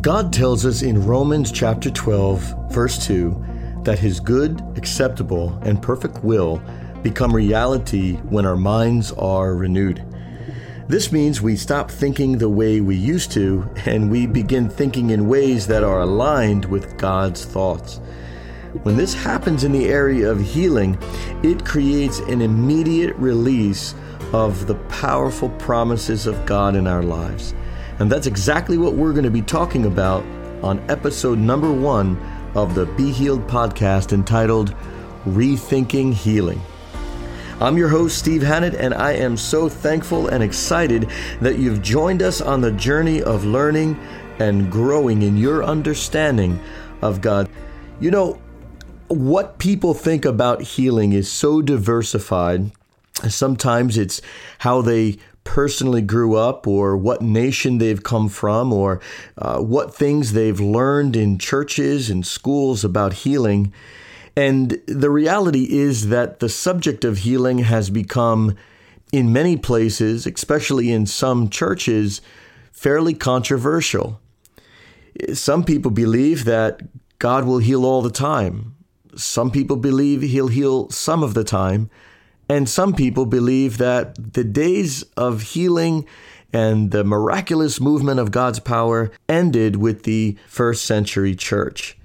God tells us in Romans chapter 12, verse 2, that his good, acceptable, and perfect will become reality when our minds are renewed. This means we stop thinking the way we used to and we begin thinking in ways that are aligned with God's thoughts. When this happens in the area of healing, it creates an immediate release of the powerful promises of God in our lives. And that's exactly what we're going to be talking about on episode number one of the Be Healed podcast entitled Rethinking Healing. I'm your host, Steve Hannett, and I am so thankful and excited that you've joined us on the journey of learning and growing in your understanding of God. You know, what people think about healing is so diversified. Sometimes it's how they personally grew up or what nation they've come from or uh, what things they've learned in churches and schools about healing. And the reality is that the subject of healing has become, in many places, especially in some churches, fairly controversial. Some people believe that God will heal all the time. Some people believe he'll heal some of the time. And some people believe that the days of healing and the miraculous movement of God's power ended with the first century church.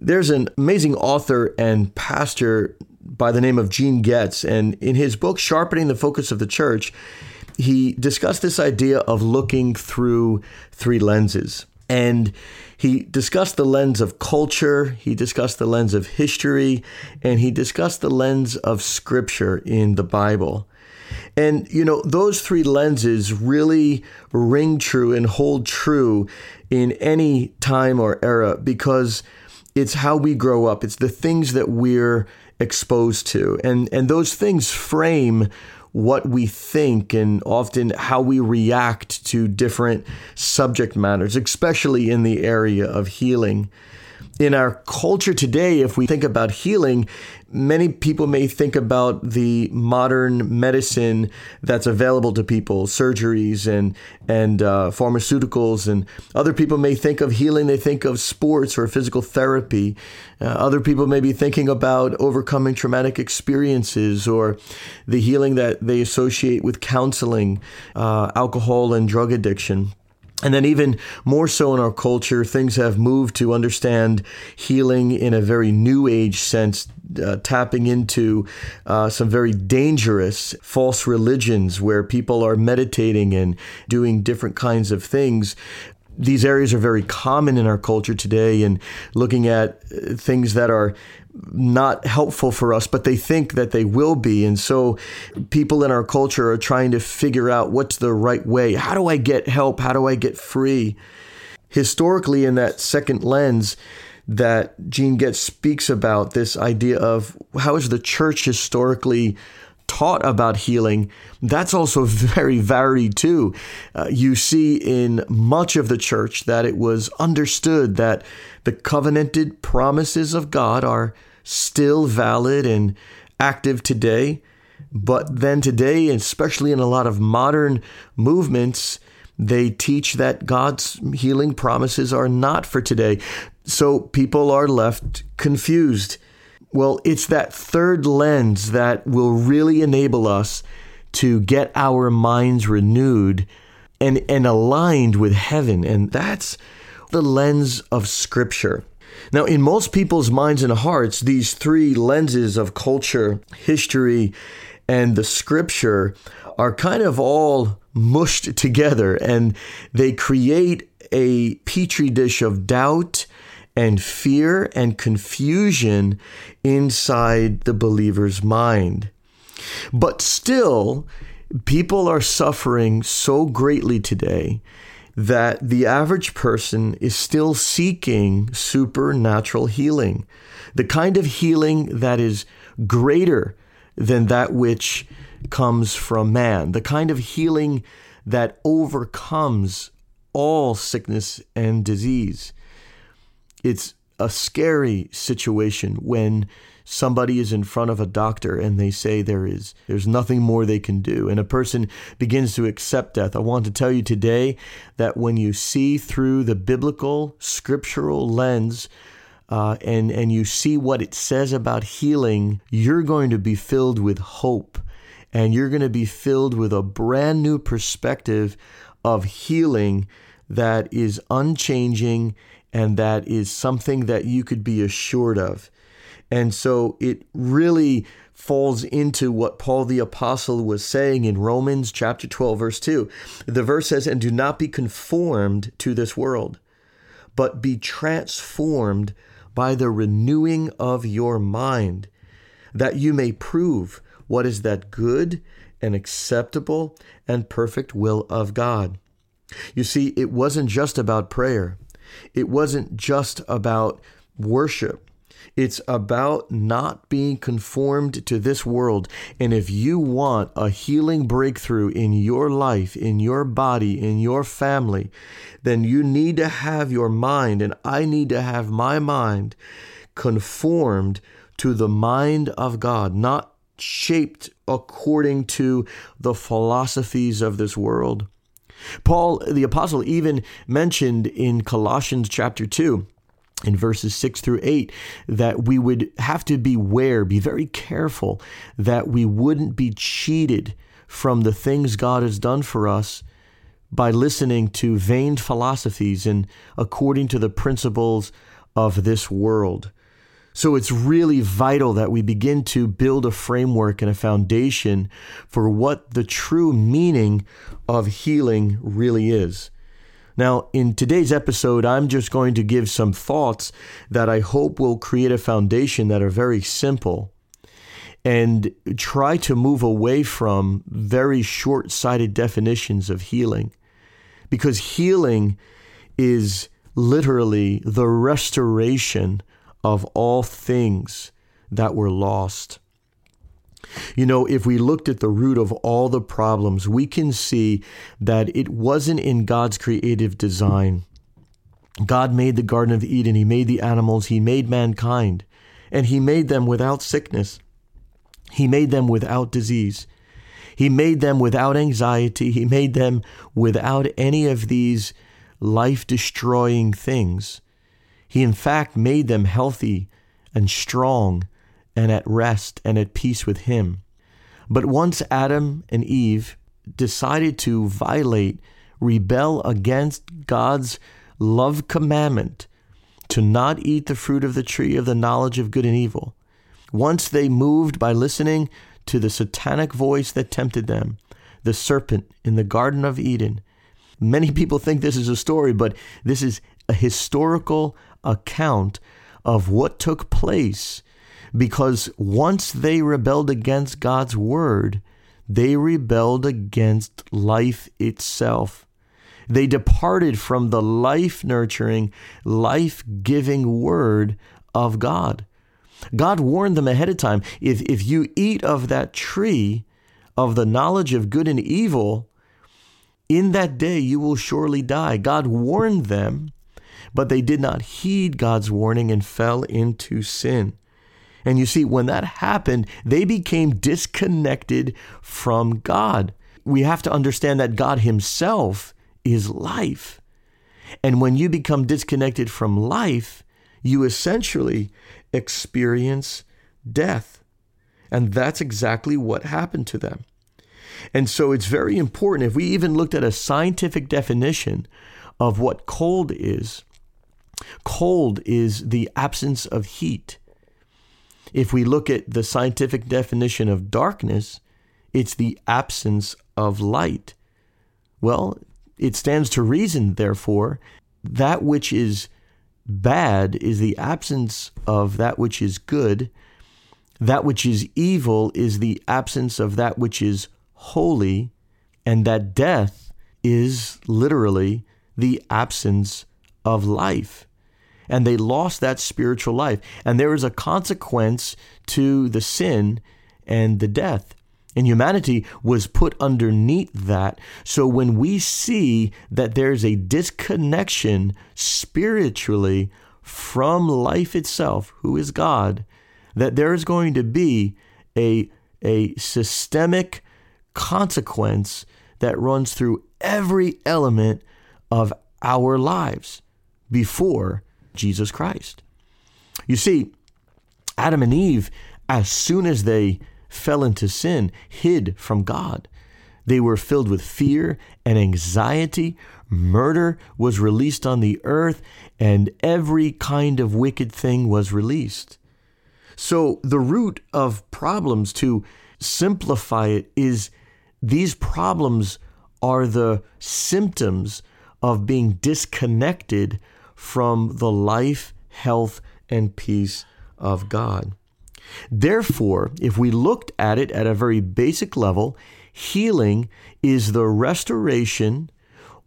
There's an amazing author and pastor by the name of Gene Getz, and in his book, Sharpening the Focus of the Church, he discussed this idea of looking through three lenses. And he discussed the lens of culture, he discussed the lens of history, and he discussed the lens of scripture in the Bible. And, you know, those three lenses really ring true and hold true in any time or era because it's how we grow up, it's the things that we're exposed to. And, and those things frame what we think and often how we react to different subject matters, especially in the area of healing. In our culture today, if we think about healing, many people may think about the modern medicine that's available to people, surgeries and and uh, pharmaceuticals, and other people may think of healing. They think of sports or physical therapy. Uh, other people may be thinking about overcoming traumatic experiences or the healing that they associate with counseling, uh, alcohol and drug addiction. And then, even more so in our culture, things have moved to understand healing in a very new age sense, uh, tapping into uh, some very dangerous false religions where people are meditating and doing different kinds of things. These areas are very common in our culture today and looking at uh, things that are not helpful for us, but they think that they will be. And so people in our culture are trying to figure out what's the right way. How do I get help? How do I get free? Historically, in that second lens, that Gene Getz speaks about this idea of how is the church historically taught about healing, that's also very varied too. Uh, you see in much of the church that it was understood that the covenanted promises of God are still valid and active today. But then today, especially in a lot of modern movements, they teach that God's healing promises are not for today. So people are left confused. Well, it's that third lens that will really enable us to get our minds renewed and, and aligned with heaven. And that's the lens of Scripture. Now, in most people's minds and hearts, these three lenses of culture, history, and the Scripture are kind of all mushed together and they create a petri dish of doubt and fear and confusion inside the believer's mind. But still, people are suffering so greatly today that the average person is still seeking supernatural healing, the kind of healing that is greater than that which comes from man, the kind of healing that overcomes all sickness and disease it's a scary situation when somebody is in front of a doctor and they say there is there's nothing more they can do. And a person begins to accept death. I want to tell you today that when you see through the biblical scriptural lens uh, and and you see what it says about healing you're going to be filled with hope. And you're going to be filled with a brand new perspective of healing that is unchanging and that is something that you could be assured of. And so it really falls into what Paul the Apostle was saying in Romans chapter 12, verse 2. The verse says, And do not be conformed to this world, but be transformed by the renewing of your mind, that you may prove what is that good and acceptable and perfect will of God. You see, it wasn't just about prayer. It wasn't just about worship. It's about not being conformed to this world. And if you want a healing breakthrough in your life, in your body, in your family, then you need to have your mind, and I need to have my mind conformed to the mind of God, not shaped according to the philosophies of this world. Paul the apostle even mentioned in Colossians chapter 2 in verses 6 through 8 that we would have to beware, be very careful that we wouldn't be cheated from the things God has done for us by listening to vain philosophies and according to the principles of this world. So it's really vital that we begin to build a framework and a foundation for what the true meaning of healing really is. Now, in today's episode, I'm just going to give some thoughts that I hope will create a foundation that are very simple and try to move away from very short sighted definitions of healing. Because healing is literally the restoration of all things that were lost. You know, if we looked at the root of all the problems, we can see that it wasn't in God's creative design. God made the Garden of Eden, He made the animals, He made mankind, and He made them without sickness. He made them without disease. He made them without anxiety. He made them without any of these life destroying things. He, in fact, made them healthy and strong and at rest and at peace with Him. But once Adam and Eve decided to violate, rebel against God's love commandment to not eat the fruit of the tree of the knowledge of good and evil, once they moved by listening to the satanic voice that tempted them, the serpent in the Garden of Eden. Many people think this is a story, but this is a historical account of what took place because once they rebelled against God's word, they rebelled against life itself. They departed from the life nurturing, life giving word of God. God warned them ahead of time if, if you eat of that tree of the knowledge of good and evil, in that day you will surely die. God warned them but they did not heed God's warning and fell into sin. And you see, when that happened, they became disconnected from God. We have to understand that God Himself is life. And when you become disconnected from life, you essentially experience death. And that's exactly what happened to them. And so it's very important. If we even looked at a scientific definition of what cold is, Cold is the absence of heat. If we look at the scientific definition of darkness, it's the absence of light. Well, it stands to reason, therefore, that which is bad is the absence of that which is good. That which is evil is the absence of that which is holy. And that death is literally the absence of life. And they lost that spiritual life. And there is a consequence to the sin and the death. And humanity was put underneath that. So when we see that there's a disconnection spiritually from life itself, who is God, that there is going to be a, a systemic consequence that runs through every element of our lives before Jesus Christ. You see, Adam and Eve, as soon as they fell into sin, hid from God. They were filled with fear and anxiety. Murder was released on the earth, and every kind of wicked thing was released. So, the root of problems, to simplify it, is these problems are the symptoms of being disconnected from the life, health, and peace of God. Therefore, if we looked at it at a very basic level, healing is the restoration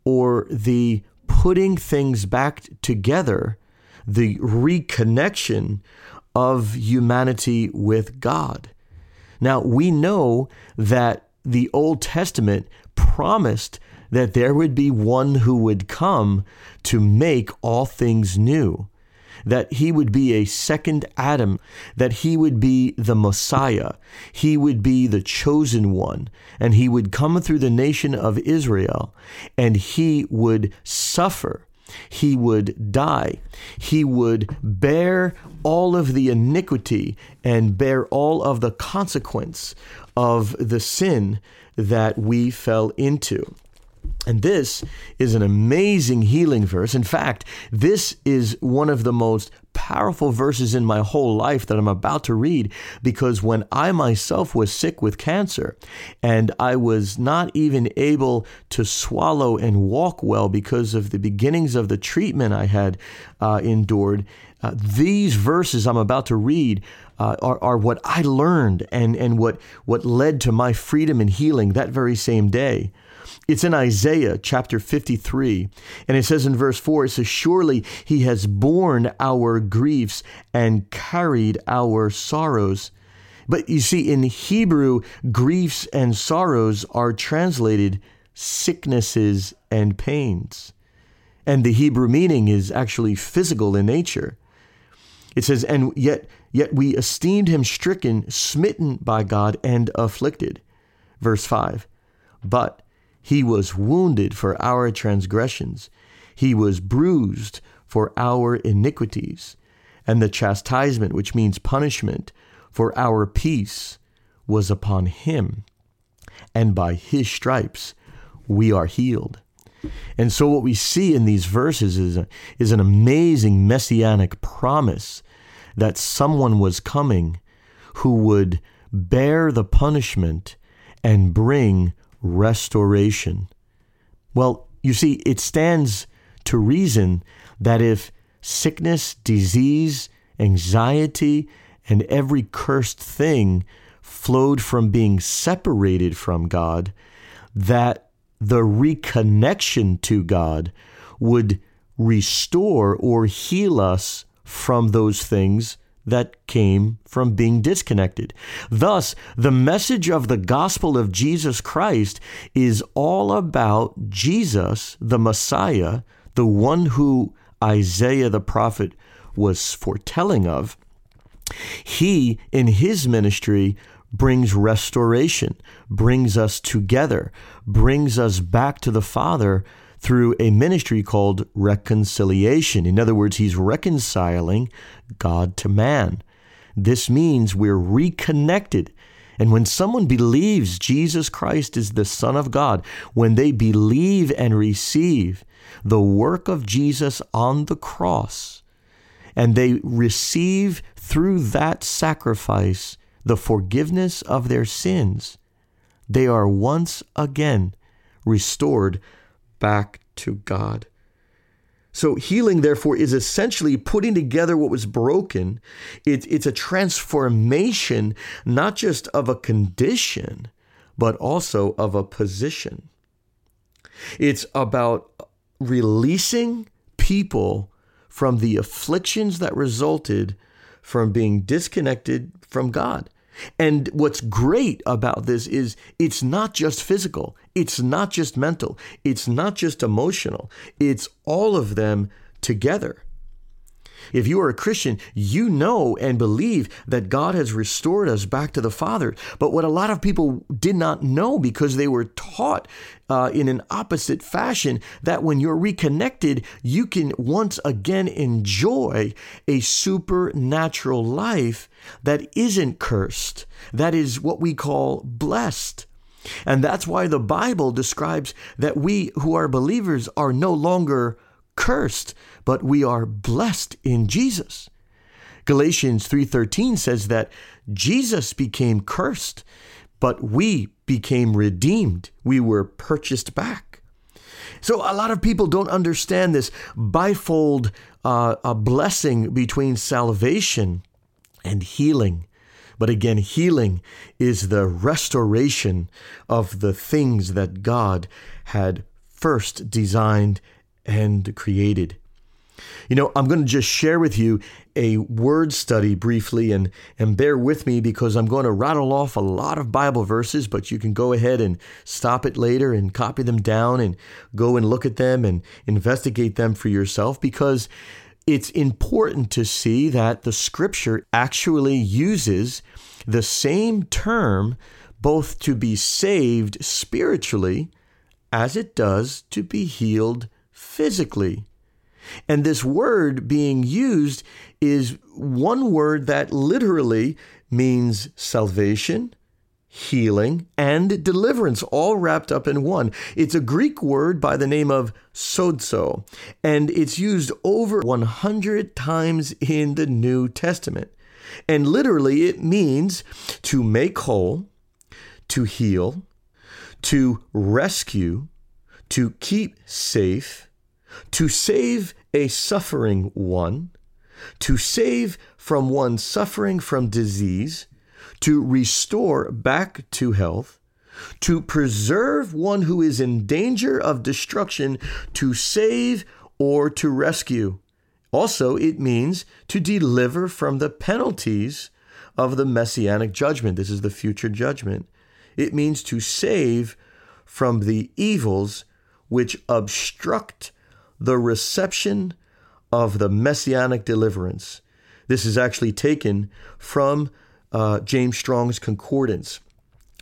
or the putting things back together, the reconnection of humanity with God. Now, we know that the Old Testament promised that there would be one who would come to make all things new that he would be a second Adam, that he would be the Messiah, he would be the chosen one, and he would come through the nation of Israel, and he would suffer. He would die. He would bear all of the iniquity and bear all of the consequence of the sin that we fell into. And this is an amazing healing verse. In fact, this is one of the most powerful verses in my whole life that I'm about to read because when I myself was sick with cancer and I was not even able to swallow and walk well because of the beginnings of the treatment I had uh, endured, uh, these verses I'm about to read uh, are, are what I learned and, and what, what led to my freedom and healing that very same day. It's in Isaiah chapter 53. And it says in verse 4, it says, Surely he has borne our griefs and carried our sorrows. But you see, in Hebrew, griefs and sorrows are translated sicknesses and pains. And the Hebrew meaning is actually physical in nature. It says, and yet, yet we esteemed him stricken, smitten by God, and afflicted. Verse 5. But he was wounded for our transgressions, he was bruised for our iniquities. And the chastisement, which means punishment, for our peace was upon him. And by his stripes we are healed. And so, what we see in these verses is, a, is an amazing messianic promise that someone was coming who would bear the punishment and bring restoration. Well, you see, it stands to reason that if sickness, disease, anxiety, and every cursed thing flowed from being separated from God, that the reconnection to God would restore or heal us from those things that came from being disconnected. Thus, the message of the gospel of Jesus Christ is all about Jesus, the Messiah, the one who Isaiah the prophet was foretelling of. He, in his ministry, brings restoration, brings us together, brings us back to the Father through a ministry called reconciliation. In other words, he's reconciling God to man. This means we're reconnected. And when someone believes Jesus Christ is the Son of God, when they believe and receive the work of Jesus on the cross, and they receive through that sacrifice the forgiveness of their sins, they are once again restored back to God. So, healing, therefore, is essentially putting together what was broken. It, it's a transformation, not just of a condition, but also of a position. It's about releasing people from the afflictions that resulted from being disconnected from God. And what's great about this is it's not just physical, it's not just mental, it's not just emotional, it's all of them together. If you are a Christian, you know and believe that God has restored us back to the Father. But what a lot of people did not know because they were taught uh, in an opposite fashion that when you're reconnected, you can once again enjoy a supernatural life that isn't cursed, that is what we call blessed. And that's why the Bible describes that we who are believers are no longer cursed, but we are blessed in Jesus. Galatians 3:13 says that Jesus became cursed, but we became redeemed. We were purchased back. So a lot of people don't understand this bifold uh, a blessing between salvation and healing. But again, healing is the restoration of the things that God had first designed and created. You know, I'm going to just share with you a word study briefly and, and bear with me because I'm going to rattle off a lot of Bible verses, but you can go ahead and stop it later and copy them down and go and look at them and investigate them for yourself because it's important to see that the scripture actually uses the same term both to be saved spiritually as it does to be healed physically. And this word being used is one word that literally means salvation, healing, and deliverance, all wrapped up in one. It's a Greek word by the name of sozo, and it's used over 100 times in the New Testament. And literally, it means to make whole, to heal, to rescue, to keep safe, to save a suffering one, to save from one suffering from disease, to restore back to health, to preserve one who is in danger of destruction, to save or to rescue. Also, it means to deliver from the penalties of the messianic judgment. This is the future judgment. It means to save from the evils which obstruct the reception of the messianic deliverance. This is actually taken from uh, James Strong's Concordance.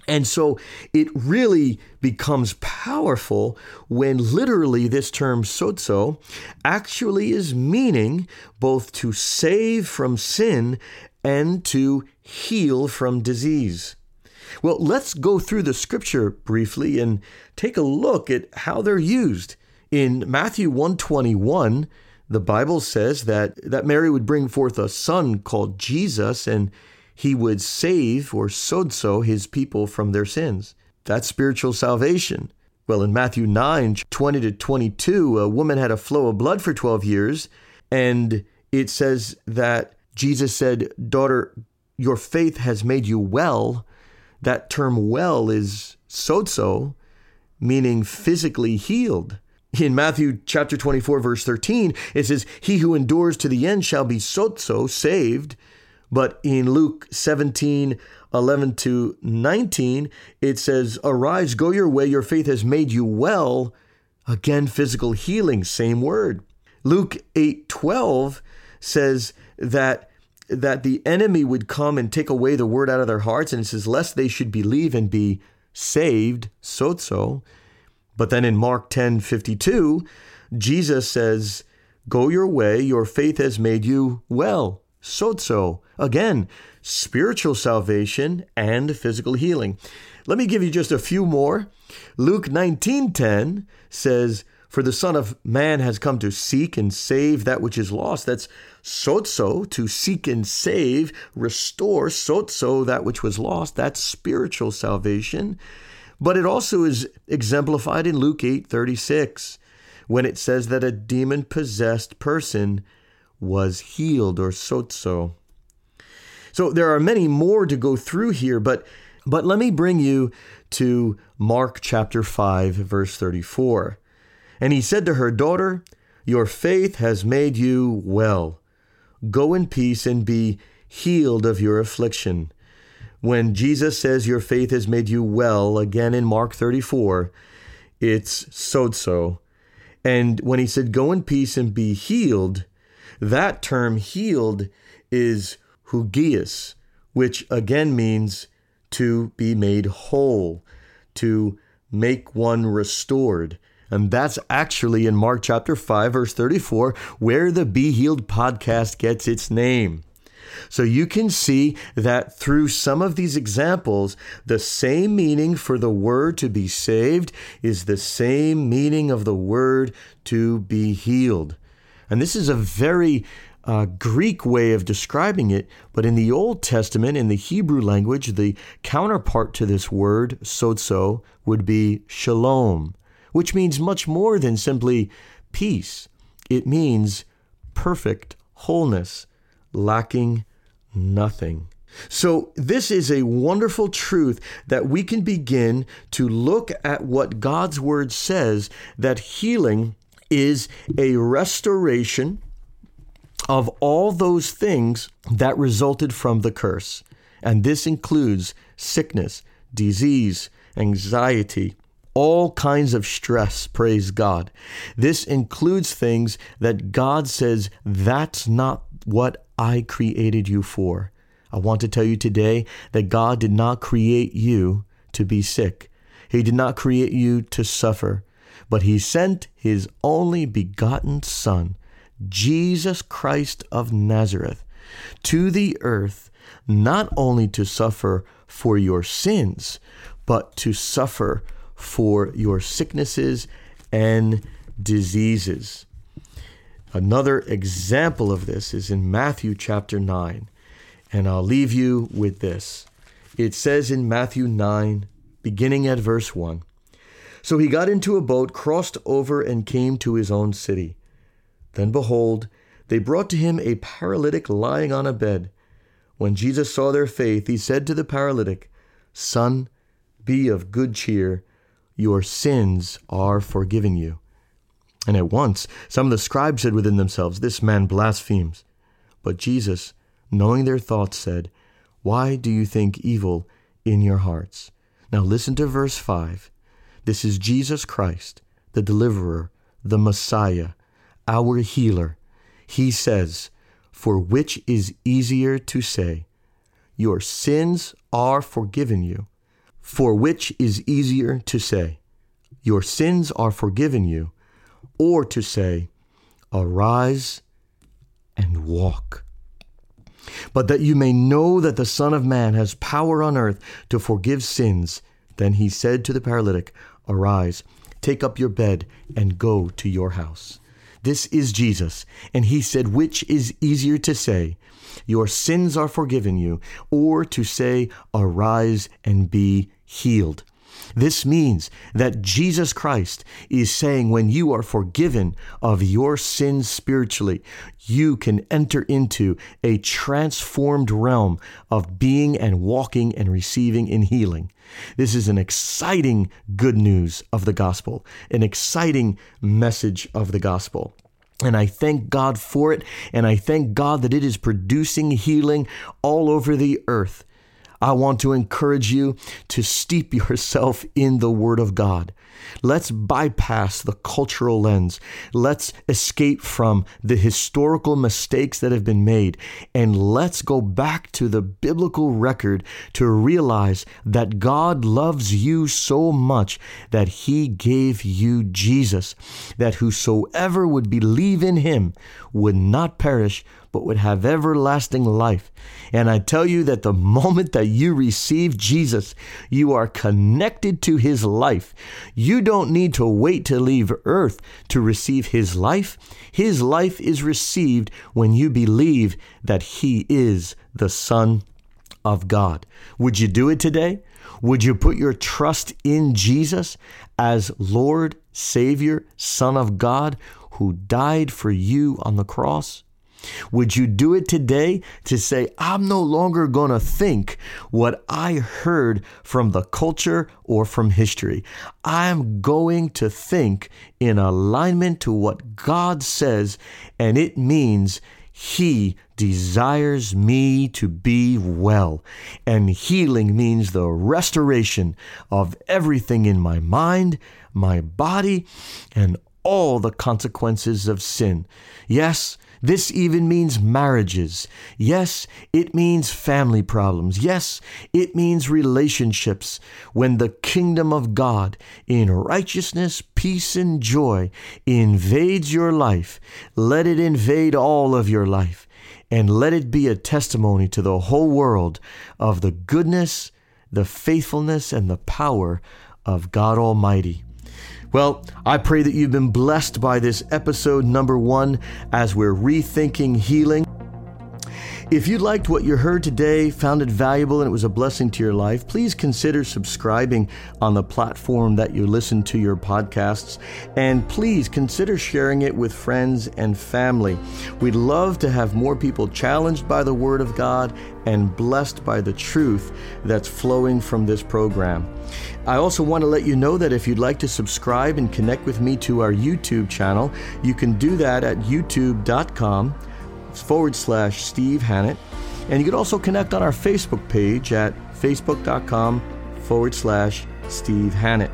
And so it really becomes powerful when literally this term sozo actually is meaning both to save from sin and to heal from disease. Well, let's go through the scripture briefly and take a look at how they're used. In Matthew 121, the Bible says that, that Mary would bring forth a son called Jesus and he would save or sozo his people from their sins. That's spiritual salvation. Well, in Matthew 9, 20 to 22, a woman had a flow of blood for 12 years, and it says that Jesus said, Daughter, your faith has made you well. That term well is sozo, meaning physically healed. In Matthew chapter 24, verse 13, it says, He who endures to the end shall be sozo, saved. But in Luke 17, 11 to 19, it says, Arise, go your way, your faith has made you well. Again, physical healing, same word. Luke 8, 12 says that that the enemy would come and take away the word out of their hearts, and it says, lest they should believe and be saved, sozo. But then in Mark 10 52, Jesus says, Go your way, your faith has made you well, sozo. Again, spiritual salvation and physical healing. Let me give you just a few more. Luke 19:10 says, "For the Son of Man has come to seek and save that which is lost." That's sozo, to seek and save, restore sozo that which was lost. That's spiritual salvation. But it also is exemplified in Luke 8:36 when it says that a demon possessed person was healed or sozo. So there are many more to go through here, but but let me bring you to Mark chapter 5 verse 34. And he said to her, "Daughter, your faith has made you well. Go in peace and be healed of your affliction." When Jesus says your faith has made you well, again in Mark 34, it's sozo. And when he said, Go in peace and be healed, That term healed is hugias, which again means to be made whole, to make one restored. And that's actually in Mark chapter 5, verse 34, where the Be Healed podcast gets its name. So you can see that through some of these examples, the same meaning for the word to be saved is the same meaning of the word to be healed. And this is a very uh, Greek way of describing it, but in the Old Testament, in the Hebrew language, the counterpart to this word, sozo, would be shalom, which means much more than simply peace. It means perfect wholeness, lacking nothing. So, this is a wonderful truth that we can begin to look at what God's Word says that healing is a restoration of all those things that resulted from the curse. And this includes sickness, disease, anxiety, all kinds of stress, praise God. This includes things that God says, that's not what I created you for. I want to tell you today that God did not create you to be sick. He did not create you to suffer, but He sent His only begotten Son Jesus Christ of Nazareth to the earth, not only to suffer for your sins, but to suffer for your sicknesses and diseases. Another example of this is in Matthew chapter 9. And I'll leave you with this. It says in Matthew 9, beginning at verse 1 So he got into a boat, crossed over, and came to his own city. Then behold, they brought to him a paralytic lying on a bed. When Jesus saw their faith, he said to the paralytic, Son, be of good cheer, your sins are forgiven you. And at once some of the scribes said within themselves, This man blasphemes. But Jesus, knowing their thoughts, said, Why do you think evil in your hearts? Now listen to verse 5. This is Jesus Christ, the deliverer, the Messiah our healer, he says, For which is easier to say, Your sins are forgiven you? For which is easier to say, Your sins are forgiven you? Or to say, Arise and walk. But that you may know that the Son of Man has power on earth to forgive sins. Then he said to the paralytic, Arise, take up your bed, and go to your house. This is Jesus. And he said, Which is easier to say, Your sins are forgiven you, or to say, Arise and be healed? This means that Jesus Christ is saying when you are forgiven of your sins spiritually, you can enter into a transformed realm of being and walking and receiving in healing. This is an exciting good news of the gospel, an exciting message of the gospel. And I thank God for it. And I thank God that it is producing healing all over the earth. I want to encourage you to steep yourself in the Word of God. Let's bypass the cultural lens. Let's escape from the historical mistakes that have been made. And let's go back to the biblical record to realize that God loves you so much that He gave you Jesus, that whosoever would believe in Him would not perish but would have everlasting life. And I tell you that the moment that you receive Jesus, you are connected to his life. You don't need to wait to leave earth to receive his life. His life is received when you believe that he is the Son of God. Would you do it today? Would you put your trust in Jesus as Lord, Savior, Son of God, who died for you on the cross? Would you do it today to say, I'm no longer going to think what I heard from the culture or from history? I'm going to think in alignment to what God says, and it means He desires me to be well. And healing means the restoration of everything in my mind, my body, and all the consequences of sin. Yes, this even means marriages. Yes, it means family problems. Yes, it means relationships. When the kingdom of God in righteousness, peace, and joy invades your life, let it invade all of your life and let it be a testimony to the whole world of the goodness, the faithfulness, and the power of God Almighty. Well, I pray that you've been blessed by this episode number one as we're rethinking healing. If you liked what you heard today, found it valuable, and it was a blessing to your life, please consider subscribing on the platform that you listen to your podcasts. And please consider sharing it with friends and family. We'd love to have more people challenged by the Word of God and blessed by the truth that's flowing from this program. I also want to let you know that if you'd like to subscribe and connect with me to our YouTube channel, you can do that at youtube.com forward slash Steve Hannett. And you can also connect on our Facebook page at facebook.com forward slash Steve Hannett.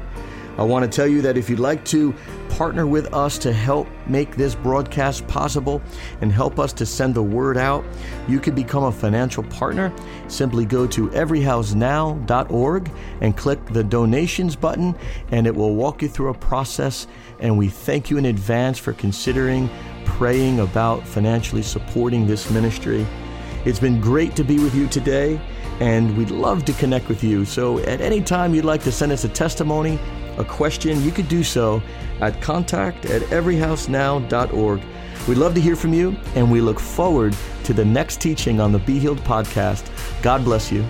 I want to tell you that if you'd like to partner with us to help make this broadcast possible and help us to send the word out, you can become a financial partner. Simply go to everyhousenow.org and click the donations button, and it will walk you through a process. And we thank you in advance for considering praying about financially supporting this ministry. It's been great to be with you today, and we'd love to connect with you. So, at any time you'd like to send us a testimony, a question, you could do so at contact at everyhousenow.org. We'd love to hear from you, and we look forward to the next teaching on the Be Healed podcast. God bless you.